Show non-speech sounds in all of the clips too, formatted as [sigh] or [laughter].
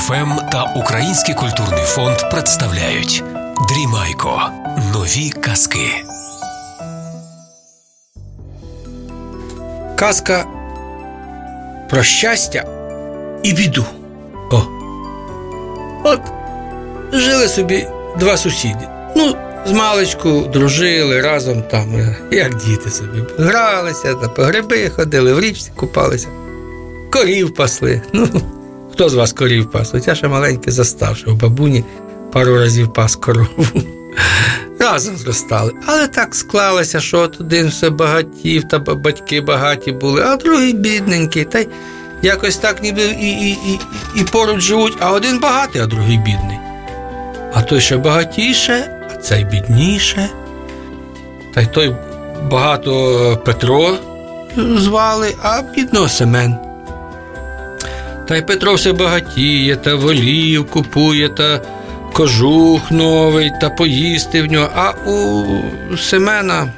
ФМ та Український культурний фонд представляють Дрімайко. Нові казки. Казка про щастя і біду. О. От жили собі два сусіди. Ну, змалечку дружили разом там, е, як діти собі. Гралися, по гриби ходили, в річці купалися, корів пасли. Ну, хто з вас корів пас? От я ще маленький застав, що в бабуні пару разів пас корову. [laughs] Разом зростали. Але так склалося, що от один все багатів, та батьки багаті були, а другий бідненький. Та й якось так ніби і, і, і, і поруч живуть, а один багатий, а другий бідний. А той ще багатіше, а цей бідніше. Та й той багато Петро звали, а бідного Семен. Та й Петро все багатіє, та волів купує, та кожух новий, та поїсти в нього. А у Семена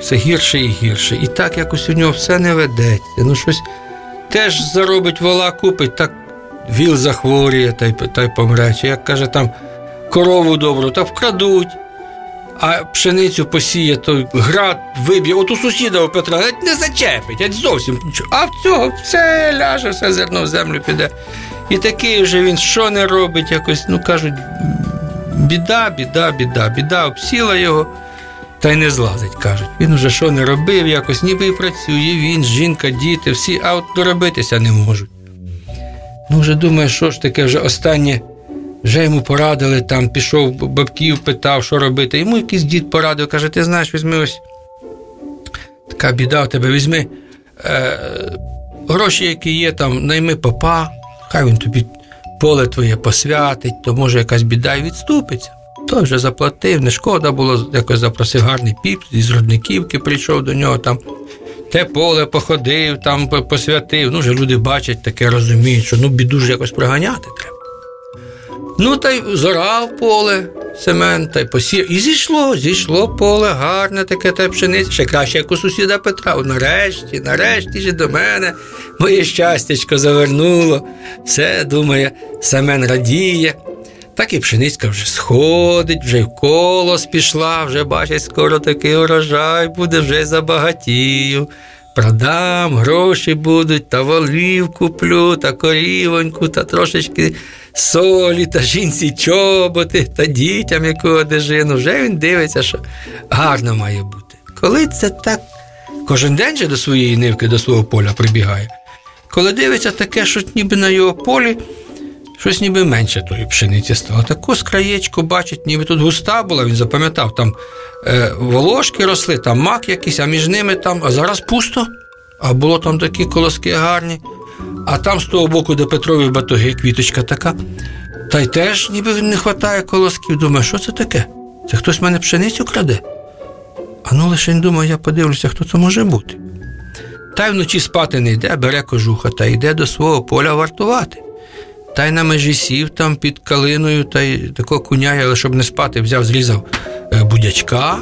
все гірше і гірше. І так якось у нього все не ведеться. Ну, щось теж заробить вола, купить, так віл захворює та й, та й помре. Чи як каже там корову добру, та вкрадуть. А пшеницю посіє, то град виб'є. От у сусіда у Петра навіть не зачепить, геть зовсім. А в цього все ляже, все зерно в землю піде. І такий вже він що не робить, якось, ну кажуть, біда, біда, біда, біда обсіла його, та й не злазить, кажуть. Він уже що не робив, якось ніби і працює, він, жінка, діти, всі, а от доробитися не можуть. Ну, вже думає, що ж таке, вже останнє. Вже йому порадили, там пішов бабків, питав, що робити. Йому якийсь дід порадив, каже: ти знаєш, візьми ось така біда в тебе, візьми е, гроші, які є, там, найми попа, хай він тобі поле твоє посвятить, то може якась біда і відступиться. Той вже заплатив, не шкода було, якось запросив гарний піп, із родниківки прийшов до нього там. Те поле походив, там посвятив. Ну, вже люди бачать таке, розуміють, що ну біду ж якось проганяти треба. Ну, та й зорав поле Семен, та й посів. І зійшло, зійшло поле, гарне таке та пшениця, ще краще, як у сусіда Петра. Нарешті, нарешті ж до мене моє щастячко завернуло. Все, думає, Семен радіє. Так і пшеницька вже сходить, вже в колос пішла, вже бачить, скоро такий урожай буде, вже забагатію. Продам, гроші будуть, та волів куплю, та корівоньку, та трошечки солі, та жінці чоботи, та дітям яку одежину. Вже він дивиться, що гарно має бути. Коли це так кожен день же до своєї нивки, до свого поля прибігає, коли дивиться таке, що ніби на його полі щось ніби менше тої пшениці стало. Таку з краєчку бачить, ніби тут густа була, він запам'ятав, там е, волошки росли, там мак якийсь, а між ними там, а зараз пусто. А було там такі колоски гарні. А там з того боку, де Петрові батоги, квіточка така. Та й теж ніби не вистачає колосків. Думаю, що це таке? Це хтось мене пшеницю краде? А ну лише думаю, я подивлюся, хто це може бути. Та й вночі спати не йде, бере кожуха та йде до свого поля вартувати. Та й на межі сів там під калиною, та й такого куняя, але щоб не спати, взяв, зрізав е, будячка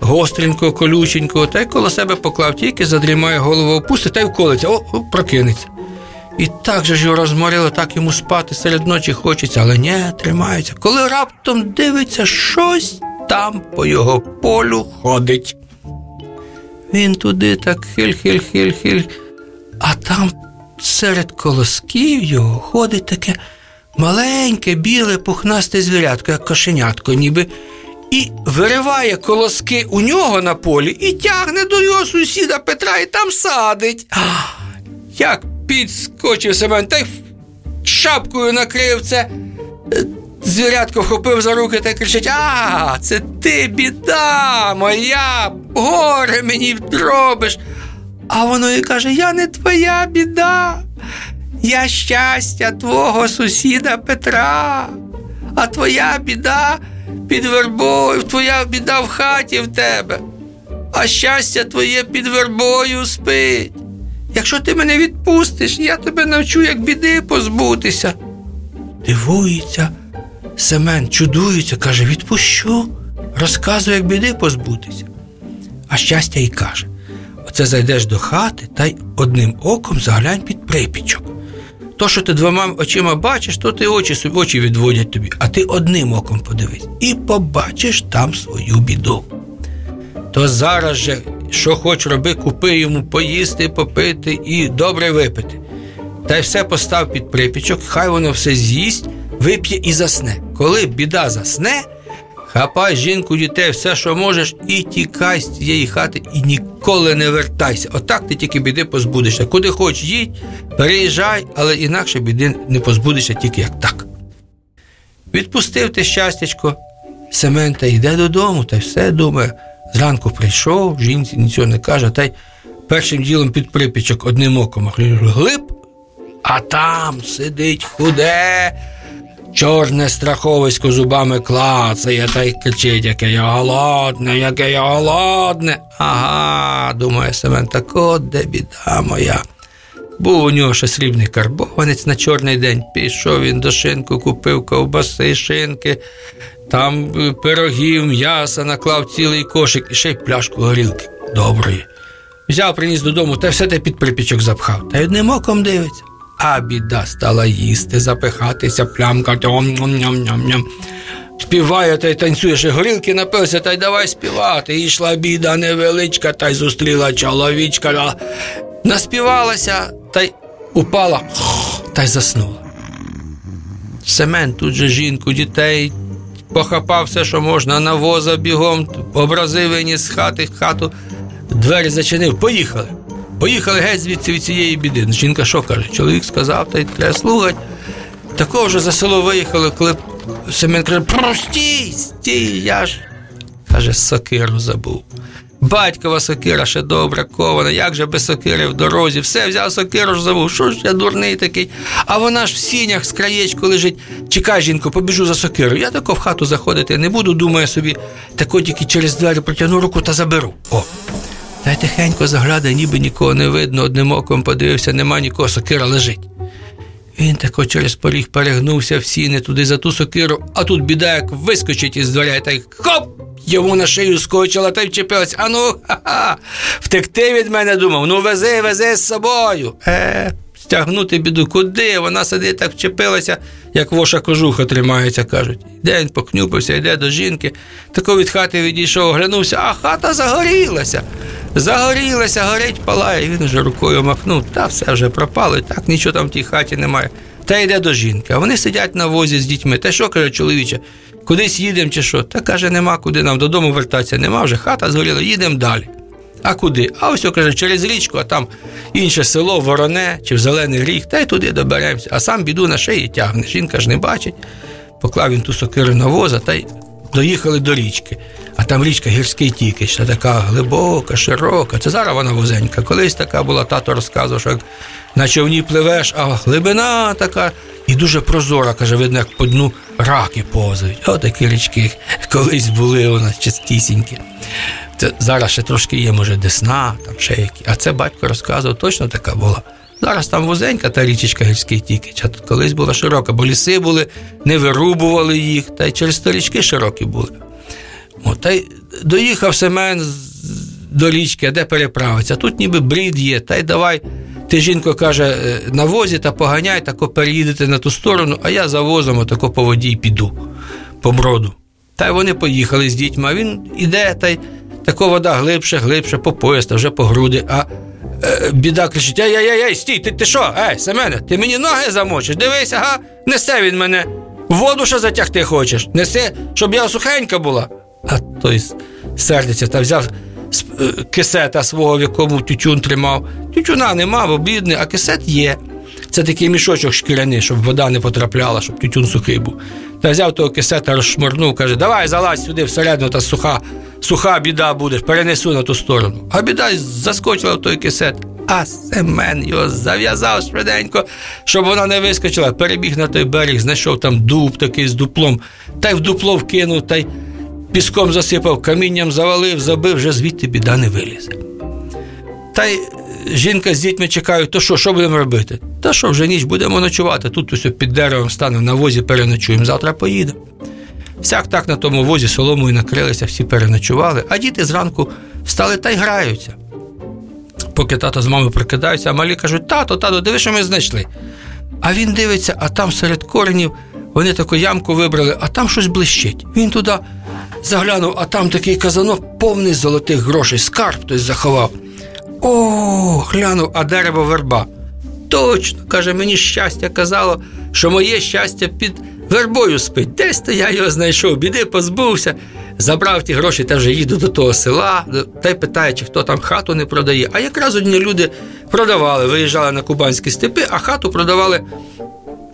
гостренького, колюченького, та й коло себе поклав, тільки задрімає голову, опустить та й вколиться, о, о, прокинеться. І так же ж його розморило, так йому спати серед ночі хочеться, але ні, тримається. Коли раптом дивиться, щось там по його полю ходить. Він туди так хиль-хиль-хиль-хиль, а там серед колосків його ходить таке маленьке, біле, пухнасте звірятко, як кошенятко, ніби. І вириває колоски у нього на полі і тягне до його сусіда Петра і там садить. А, як підскочив Семен, та й шапкою накрив це. Звірятко вхопив за руки та кричить: А, це ти біда моя, горе мені робиш. А воно і каже: Я не твоя біда, я щастя твого сусіда Петра, а твоя біда під вербою, твоя біда в хаті в тебе, а щастя твоє під вербою спить. Якщо ти мене відпустиш, я тебе навчу, як біди позбутися. Дивується, Семен чудується, каже: відпущу, розказує, як біди позбутися. А щастя й каже: Оце зайдеш до хати та й одним оком заглянь під припічок. то, що ти двома очима бачиш, то ти очі очі відводять тобі, а ти одним оком подивись і побачиш там свою біду. То зараз же, що хоч роби, купи йому поїсти, попити і добре випити. Та й все постав під припічок, хай воно все з'їсть, вип'є і засне. Коли біда засне, хапай жінку, дітей, все, що можеш, і тікай з цієї хати, і ніколи не вертайся. Отак ти тільки біди позбудешся. Куди хоч їдь, переїжджай, але інакше біди не позбудешся тільки як так. Відпустив ти щастячко, Семен та йде додому, та все думає. Зранку прийшов, жінці нічого не каже, та й першим ділом під припічок одним оком глиб, а там сидить худе, чорне страховисько зубами клацає та й кричить, яке я голодне, яке я голодне. Ага, думає Семен, так от де біда моя. Був у нього ще срібний карбованець на чорний день. Пішов він до шинку, купив ковбаси, шинки, там е, пирогів, м'яса, наклав цілий кошик і ще й пляшку горілки доброї. Взяв, приніс додому та все те під припічок запхав. Та й одним оком дивиться. А біда стала їсти, запихатися, плямкати. Ом-ням-ням-ням. Співає та й танцює, ще горілки напився, та й давай співати. І йшла біда невеличка, та й зустріла чоловічка. Наспівалася та й упала та й заснула. Семен тут же жінку, дітей похапав все, що можна, навоза бігом, образи виніс з хати в хату, двері зачинив. Поїхали. Поїхали геть звідси від цієї біди. Жінка що каже? Чоловік сказав, та й треба слухати. Такого вже за село виїхали, коли Семен каже, простій, стій, я ж каже, сокиру забув. Батькова сокира ще добра, кована, як же без сокири в дорозі, все взяв сокиру ж забув, що ж я дурний такий. А вона ж в сінях з краєчку лежить. Чекай, жінко, побіжу за сокирою. Я тако в хату заходити не буду, думаю собі, тако тільки через двері протягну руку та заберу. О. Та й тихенько заглядає, ніби нікого не видно, одним оком подивився, нема нікого, сокира лежить. Він тако через поріг перегнувся в сіни туди за ту сокиру, а тут біда, як вискочить із дверей, та й хоп! Йому на шию скочила та й вчепилась. Ану, ха-ха, втекти від мене думав. Ну, вези, вези з собою. Е, стягнути біду, куди? Вона сидить так вчепилася, як воша кожуха тримається, кажуть. День покнюпився, йде до жінки. Тако від хати відійшов, оглянувся, а хата загорілася. Загорілася, горить, палає. Він вже рукою махнув, та все вже пропало, так нічого там в тій хаті немає. Та йде до жінки. А вони сидять на возі з дітьми. Та що каже чоловіче? Кудись їдемо чи що? Та каже, нема куди нам додому вертатися, нема вже хата згоріла, їдемо далі. А куди? А ось каже, через річку, а там інше село, вороне чи в Зелений ріг, та й туди доберемося. А сам біду на шиї тягне. Жінка ж не бачить. Поклав він ту сокиру на воза та й доїхали до річки. Там річка гірський тікич, та така глибока, широка. Це зараз вона возенька. Колись така була, тато розказував, що як на човні пливеш, а глибина така і дуже прозора, каже, видно, як по дну раки позають. Отакі річки колись були у нас частісінькі. Це Зараз ще трошки є, може, десна, там ще які. А це батько розказував, точно така була. Зараз там вузенька та річечка гірський тікич, а тут колись була широка, бо ліси були, не вирубували їх, та й через то річки широкі були. О, та й доїхав Семен до річки, де переправиться. Тут ніби брід є, та й давай. Ти жінко каже, «Е, на возі та поганяй, тако переїдете на ту сторону, а я за возом отако по воді й піду по броду. Та й вони поїхали з дітьми, а він іде, та й тако вода глибше, глибше, по пояс, та вже по груди. А е, біда кричить: ай яй яй стій, ти ти що? Ей, Семене, ти мені ноги замочиш? Дивися, га, несе він мене. Воду що затягти хочеш, неси, щоб я сухенька була. А той сердиться та взяв е, кисета свого, в якому тютюн тримав. Тютюна нема, бо бідний, а кисет є. Це такий мішочок шкіряний, щоб вода не потрапляла, щоб тютюн сухий був. Та взяв того кисета, розшморнув, каже, давай залазь сюди всередину, та суха суха біда будеш, перенесу на ту сторону. А біда заскочила в той кисет. А Семен його зав'язав швиденько, щоб вона не вискочила. Перебіг на той берег, знайшов там дуб такий з дуплом, та й в дупло вкинув, та й піском засипав, камінням завалив, забив, вже звідти біда не вилізе. Та й жінка з дітьми чекають, то що, що будемо робити? Та що, вже ніч будемо ночувати. Тут ось під деревом станемо на возі, переночуємо, завтра поїдемо. Всяк так на тому возі соломою накрилися, всі переночували, а діти зранку встали та й граються. Поки тато з мамою прикидаються, а малі кажуть, тато, тато, диви, що ми знайшли. А він дивиться, а там серед коренів вони таку ямку вибрали, а там щось блищить. Він туди заглянув, а там такий казанок повний золотих грошей, скарб хтось заховав. О, глянув, а дерево верба. Точно, каже, мені щастя казало, що моє щастя під вербою спить. Десь то я його знайшов, біди позбувся, забрав ті гроші та вже їду до того села, та й питає, чи хто там хату не продає. А якраз одні люди продавали, виїжджали на кубанські степи, а хату продавали.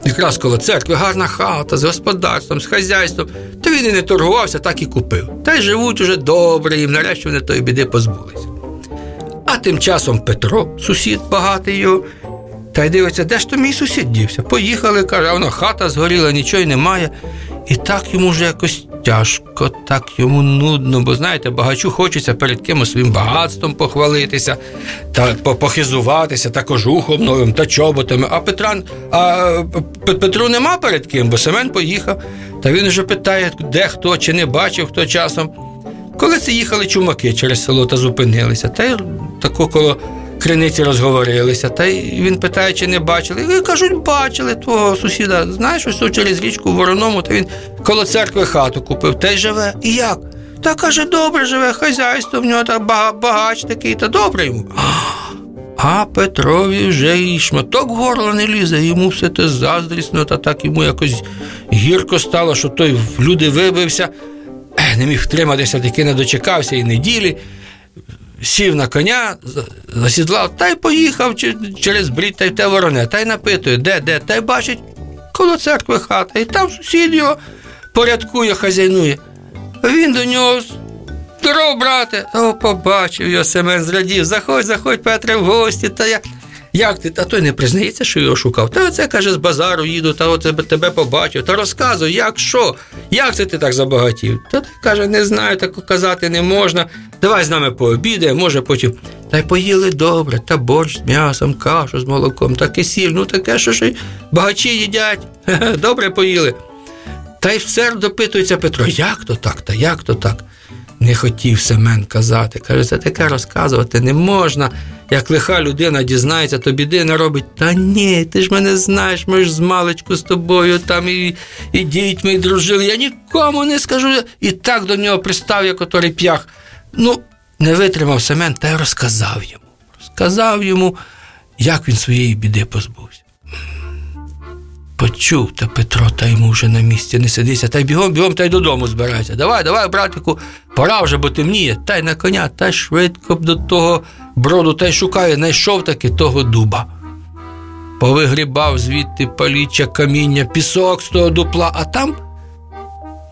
Якраз коло церкви гарна хата з господарством, з хазяйством, то він і не торгувався, так і купив. Та й живуть уже добре, їм нарешті вони тої біди позбулися. А тим часом Петро, сусід багатий його, та й дивиться, де ж то мій сусід дівся. Поїхали, каже, а вона хата згоріла, нічого й немає. І так йому вже якось тяжко, так йому нудно, бо знаєте, багачу хочеться перед кимось своїм багатством похвалитися, та похизуватися, та кожухом новим, та чоботами. А Петран, а Петру нема перед ким, бо Семен поїхав. Та він вже питає, де хто, чи не бачив хто часом. Коли це їхали чумаки через село та зупинилися, та й тако коло криниці розговорилися. Та він питає, чи не бачили. І кажуть, бачили твого сусіда. Знаєш, ось через річку в Вороному, то він коло церкви хату купив, та й живе. І як? Та каже, добре живе, хазяйство в нього та багач такий, та добре йому. А Петрові вже і шматок горла не лізе, йому все те заздрісно, та так йому якось гірко стало, що той в люди вибився, не міг втриматися, таки не дочекався і неділі сів на коня, засідлав та й поїхав через брід та й те вороне, та й напитує, де, де, та й бачить коло церкви хата, і там сусід його порядкує, хазяйнує. Він до нього. Здоров, брате, о, побачив його Семен зрадів. Заходь, заходь, Петре, в гості, та я. Як ти? Та той не признається, що його шукав. Та оце каже, з базару їду, та оце тебе побачив. Та розказуй, як що? Як це ти так забагатів? Та ти каже, не знаю, так казати не можна. Давай з нами пообідаємо, може потім. Та й поїли добре, та борщ з м'ясом, кашу з молоком, та кисіль, ну таке, що ж багачі їдять. [laughs] Добре поїли. Та й все допитується Петро, як то так, та як то так? Не хотів Семен казати. Каже, це таке розказувати не можна. Як лиха людина дізнається, то біди не робить. Та ні, ти ж мене знаєш, ми ж з маличку з тобою там і і дітьми і дружили. Я нікому не скажу. І так до нього пристав, як оторий п'ях. Ну, не витримав Семен та й розказав йому. Розказав йому, як він своєї біди позбувся. Почув та Петро, та йому вже на місці не сидиться, та й бігом, бігом та й додому збирається. Давай, давай, братику, пора вже, бо темніє, та й на коня, та й швидко до того броду та й шукає, знайшов таки того дуба. Повигрібав звідти паліччя, каміння, пісок з того дупла, а там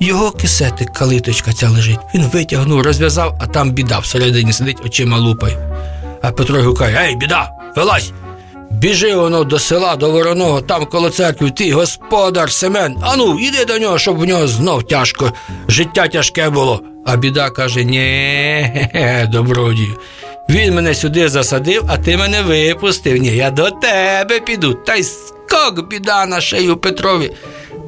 його кисетик, калиточка ця лежить. Він витягнув, розв'язав, а там біда всередині сидить, очима лупає. А Петро гукає: Ей, біда, вилазь! Біжи воно до села, до вороного, там коло церкви, ти, господар Семен. Ану, іди до нього, щоб в нього знов тяжко, життя тяжке було. А біда каже: Нє, [laughs] добродію. Він мене сюди засадив, а ти мене випустив. Ні, я до тебе піду. Та й скок біда на шею Петрові.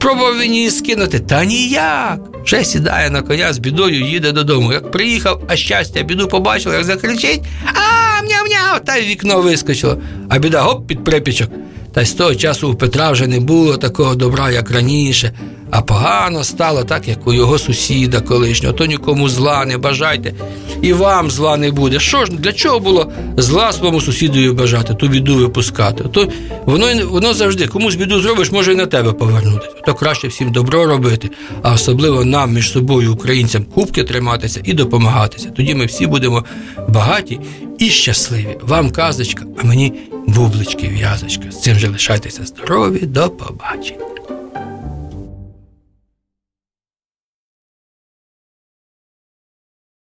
Пробував він її скинути, та ніяк. Вже сідає на коня з бідою, їде додому. Як приїхав, а щастя, біду побачив, як закричить А, м'яв-м'яв, та вікно вискочило. А біда гоп під припічок. Та й з того часу у Петра вже не було такого добра, як раніше, а погано стало так, як у його сусіда колишнього, то нікому зла не бажайте, і вам зла не буде. Що ж, для чого було зла своєму сусідові бажати, ту біду випускати? То воно воно завжди комусь біду зробиш, може і на тебе повернутися. То краще всім добро робити, а особливо нам між собою, українцям, кубки триматися і допомагатися. Тоді ми всі будемо багаті і щасливі. Вам казочка, а мені бублички, в'язочка. З цим же лишайтеся здорові, до побачення.